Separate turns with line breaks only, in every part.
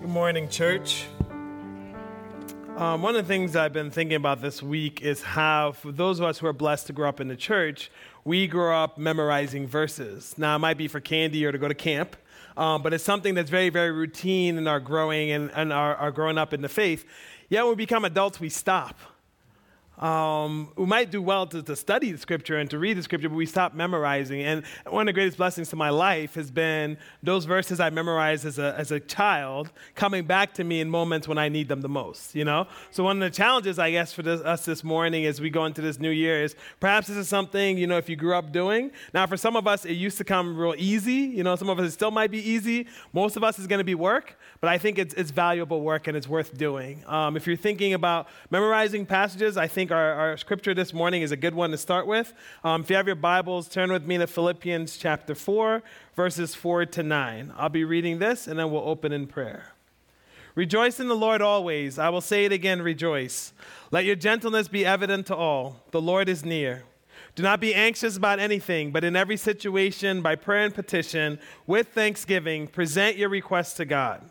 Good morning, church. Um, one of the things I've been thinking about this week is how, for those of us who are blessed to grow up in the church, we grow up memorizing verses. Now, it might be for candy or to go to camp, um, but it's something that's very, very routine in our growing and, and our, our growing up in the faith. Yet, when we become adults, we stop um, we might do well to, to study the scripture and to read the scripture, but we stop memorizing. And one of the greatest blessings to my life has been those verses I memorized as a, as a child coming back to me in moments when I need them the most, you know? So one of the challenges, I guess, for this, us this morning as we go into this new year is perhaps this is something, you know, if you grew up doing. Now, for some of us, it used to come real easy. You know, some of us, it still might be easy. Most of us is going to be work, but I think it's, it's valuable work and it's worth doing. Um, if you're thinking about memorizing passages, I think think our, our scripture this morning is a good one to start with. Um, if you have your Bibles, turn with me to Philippians chapter 4, verses 4 to 9. I'll be reading this and then we'll open in prayer. Rejoice in the Lord always. I will say it again, rejoice. Let your gentleness be evident to all. The Lord is near. Do not be anxious about anything, but in every situation, by prayer and petition, with thanksgiving, present your requests to God.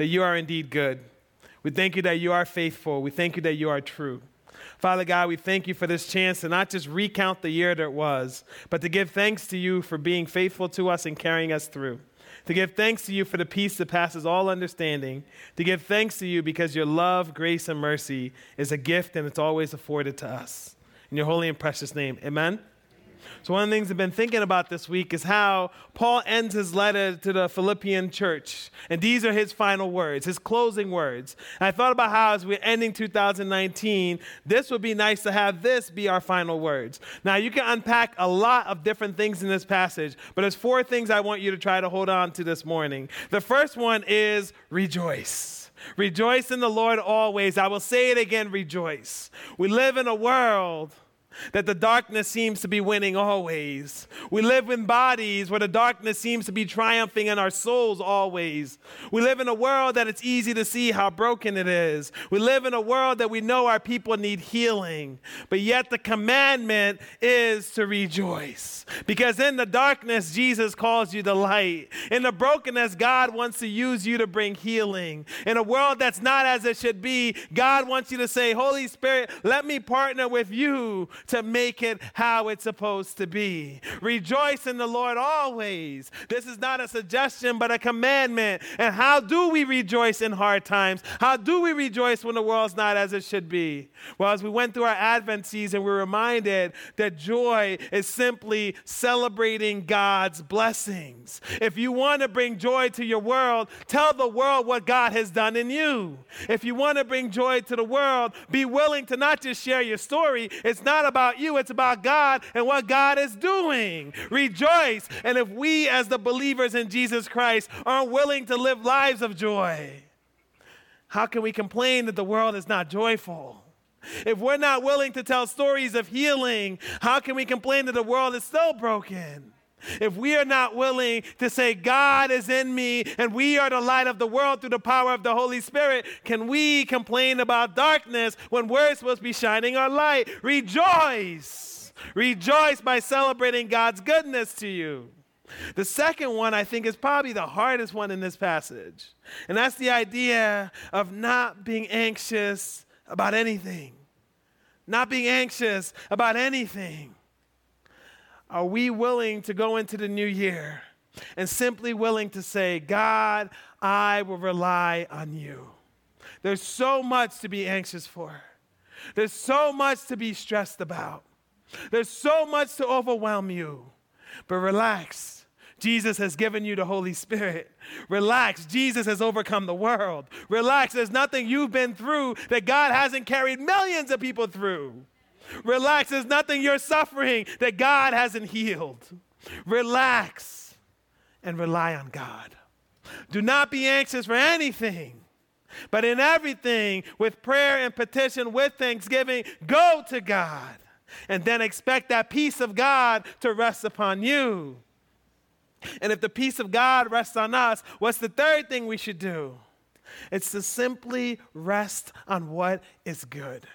that you are indeed good. We thank you that you are faithful. We thank you that you are true. Father God, we thank you for this chance to not just recount the year that it was, but to give thanks to you for being faithful to us and carrying us through. To give thanks to you for the peace that passes all understanding. To give thanks to you because your love, grace, and mercy is a gift and it's always afforded to us. In your holy and precious name, amen. So, one of the things I've been thinking about this week is how Paul ends his letter to the Philippian church. And these are his final words, his closing words. And I thought about how, as we're ending 2019, this would be nice to have this be our final words. Now, you can unpack a lot of different things in this passage, but there's four things I want you to try to hold on to this morning. The first one is rejoice. Rejoice in the Lord always. I will say it again rejoice. We live in a world that the darkness seems to be winning always. We live in bodies where the darkness seems to be triumphing in our souls always. We live in a world that it's easy to see how broken it is. We live in a world that we know our people need healing. But yet the commandment is to rejoice. Because in the darkness, Jesus calls you the light. In the brokenness, God wants to use you to bring healing. In a world that's not as it should be, God wants you to say, Holy Spirit, let me partner with you to make it how it's supposed to be. Rejoice in the Lord always. This is not a suggestion, but a commandment. And how do we rejoice in hard times? How do we rejoice when the world's not as it should be? Well, as we went through our Advent season, we're reminded that joy is simply celebrating God's blessings. If you want to bring joy to your world, tell the world what God has done in you. If you want to bring joy to the world, be willing to not just share your story. It's not about you, it's about God and what God is doing. Rejoice. And if we, as the believers in Jesus Christ, aren't willing to live lives of joy, how can we complain that the world is not joyful? If we're not willing to tell stories of healing, how can we complain that the world is still broken? If we are not willing to say, God is in me and we are the light of the world through the power of the Holy Spirit, can we complain about darkness when we're supposed to be shining our light? Rejoice. Rejoice by celebrating God's goodness to you. The second one, I think, is probably the hardest one in this passage. And that's the idea of not being anxious about anything. Not being anxious about anything. Are we willing to go into the new year and simply willing to say, God, I will rely on you? There's so much to be anxious for, there's so much to be stressed about, there's so much to overwhelm you. But relax. Jesus has given you the Holy Spirit. Relax. Jesus has overcome the world. Relax. There's nothing you've been through that God hasn't carried millions of people through. Relax. There's nothing you're suffering that God hasn't healed. Relax and rely on God. Do not be anxious for anything. But in everything, with prayer and petition, with thanksgiving, go to God. And then expect that peace of God to rest upon you. And if the peace of God rests on us, what's the third thing we should do? It's to simply rest on what is good.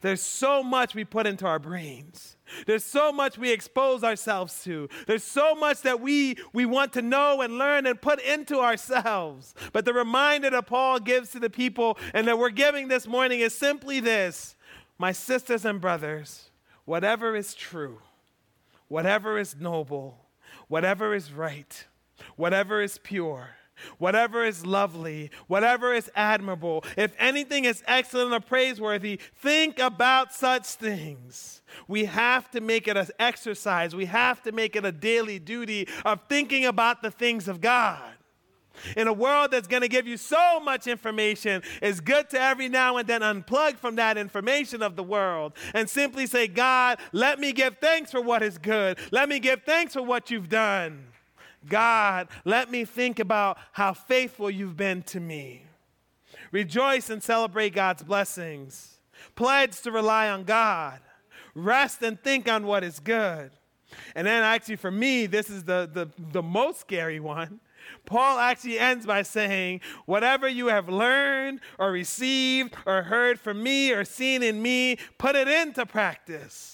There's so much we put into our brains. There's so much we expose ourselves to. There's so much that we, we want to know and learn and put into ourselves. But the reminder that Paul gives to the people and that we're giving this morning is simply this My sisters and brothers, whatever is true, whatever is noble, whatever is right, whatever is pure, whatever is lovely, whatever is admirable, if anything is excellent or praiseworthy, think about such things. We have to make it an exercise. We have to make it a daily duty of thinking about the things of God. In a world that's going to give you so much information, it's good to every now and then unplug from that information of the world and simply say, God, let me give thanks for what is good. Let me give thanks for what you've done. God, let me think about how faithful you've been to me. Rejoice and celebrate God's blessings. Pledge to rely on God. Rest and think on what is good. And then, actually, for me, this is the, the, the most scary one. Paul actually ends by saying, Whatever you have learned or received or heard from me or seen in me, put it into practice.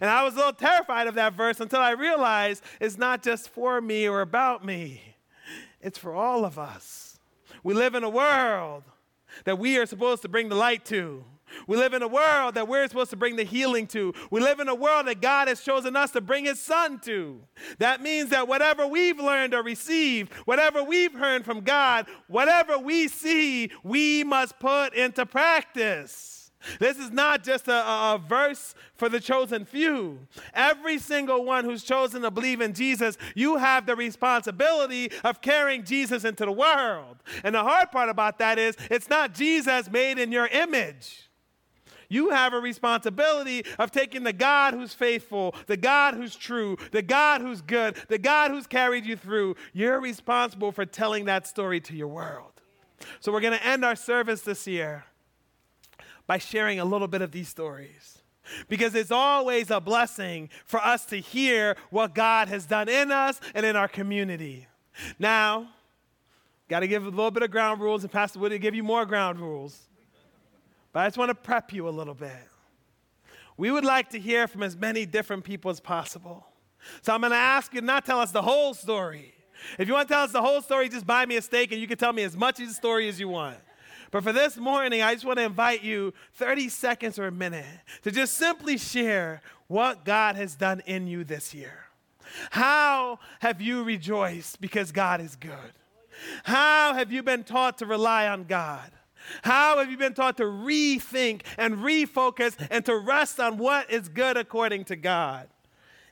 And I was a little terrified of that verse until I realized it's not just for me or about me, it's for all of us. We live in a world that we are supposed to bring the light to. We live in a world that we're supposed to bring the healing to. We live in a world that God has chosen us to bring His Son to. That means that whatever we've learned or received, whatever we've heard from God, whatever we see, we must put into practice. This is not just a, a, verse for the chosen few. Every single one who's chosen to believe in Jesus, you have the responsibility of carrying Jesus into the world. And the hard part about that is it's not Jesus made in your image. You have a responsibility of taking the God who's faithful, the God who's true, the God who's good, the God who's carried you through. You're responsible for telling that story to your world. So we're going to end our service this year by sharing a little bit of these stories. Because it's always a blessing for us to hear what God has done in us and in our community. Now, got to give a little bit of ground rules, and Pastor Woody give you more ground rules. But I just want to prep you a little bit. We would like to hear from as many different people as possible. So I'm going to ask you not tell us the whole story. If you want to tell us the whole story, just buy me a steak and you can tell me as much of the story as you want. But for this morning, I just want to invite you 30 seconds or a minute to just simply share what God has done in you this year. How have you rejoiced because God is good? How have you been taught to rely on God? How have you been taught to rethink and refocus and to rest on what is good according to God?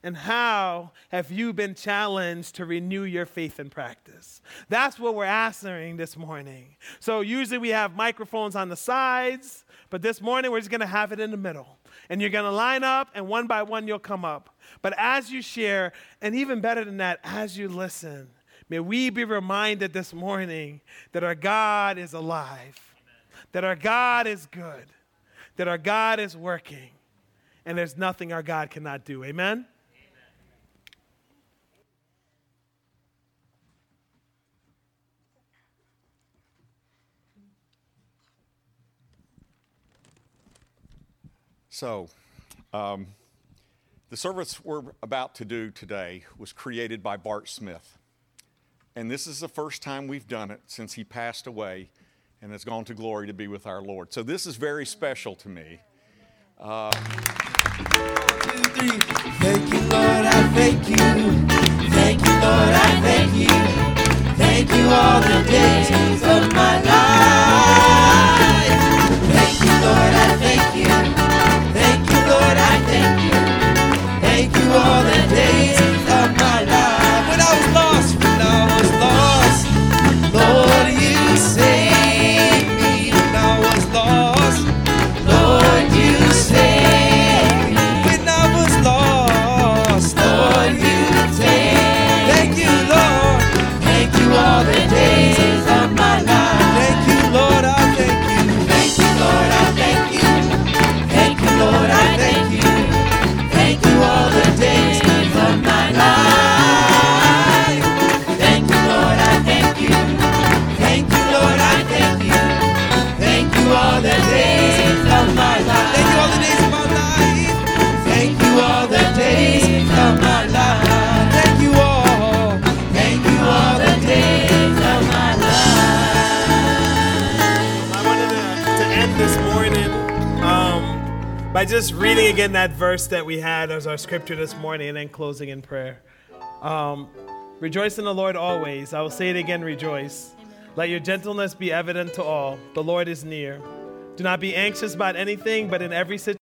And how have you been challenged to renew your faith and practice? That's what we're answering this morning. So, usually we have microphones on the sides, but this morning we're just going to have it in the middle. And you're going to line up, and one by one you'll come up. But as you share, and even better than that, as you listen, may we be reminded this morning that our God is alive, that our God is good, that our God is working, and there's nothing our God cannot do. Amen?
So, um, the service we're about to do today was created by Bart Smith. And this is the first time we've done it since he passed away and has gone to glory to be with our Lord. So, this is very special to me. Uh, thank you, Lord, I thank you. Thank you, Lord, I thank you. Thank you all the days
by just reading again that verse that we had as our scripture this morning and then closing in prayer. Um, rejoice in the Lord always. I will say it again, rejoice. Let your gentleness be evident to all. The Lord is near. Do not be anxious about anything, but in every situation,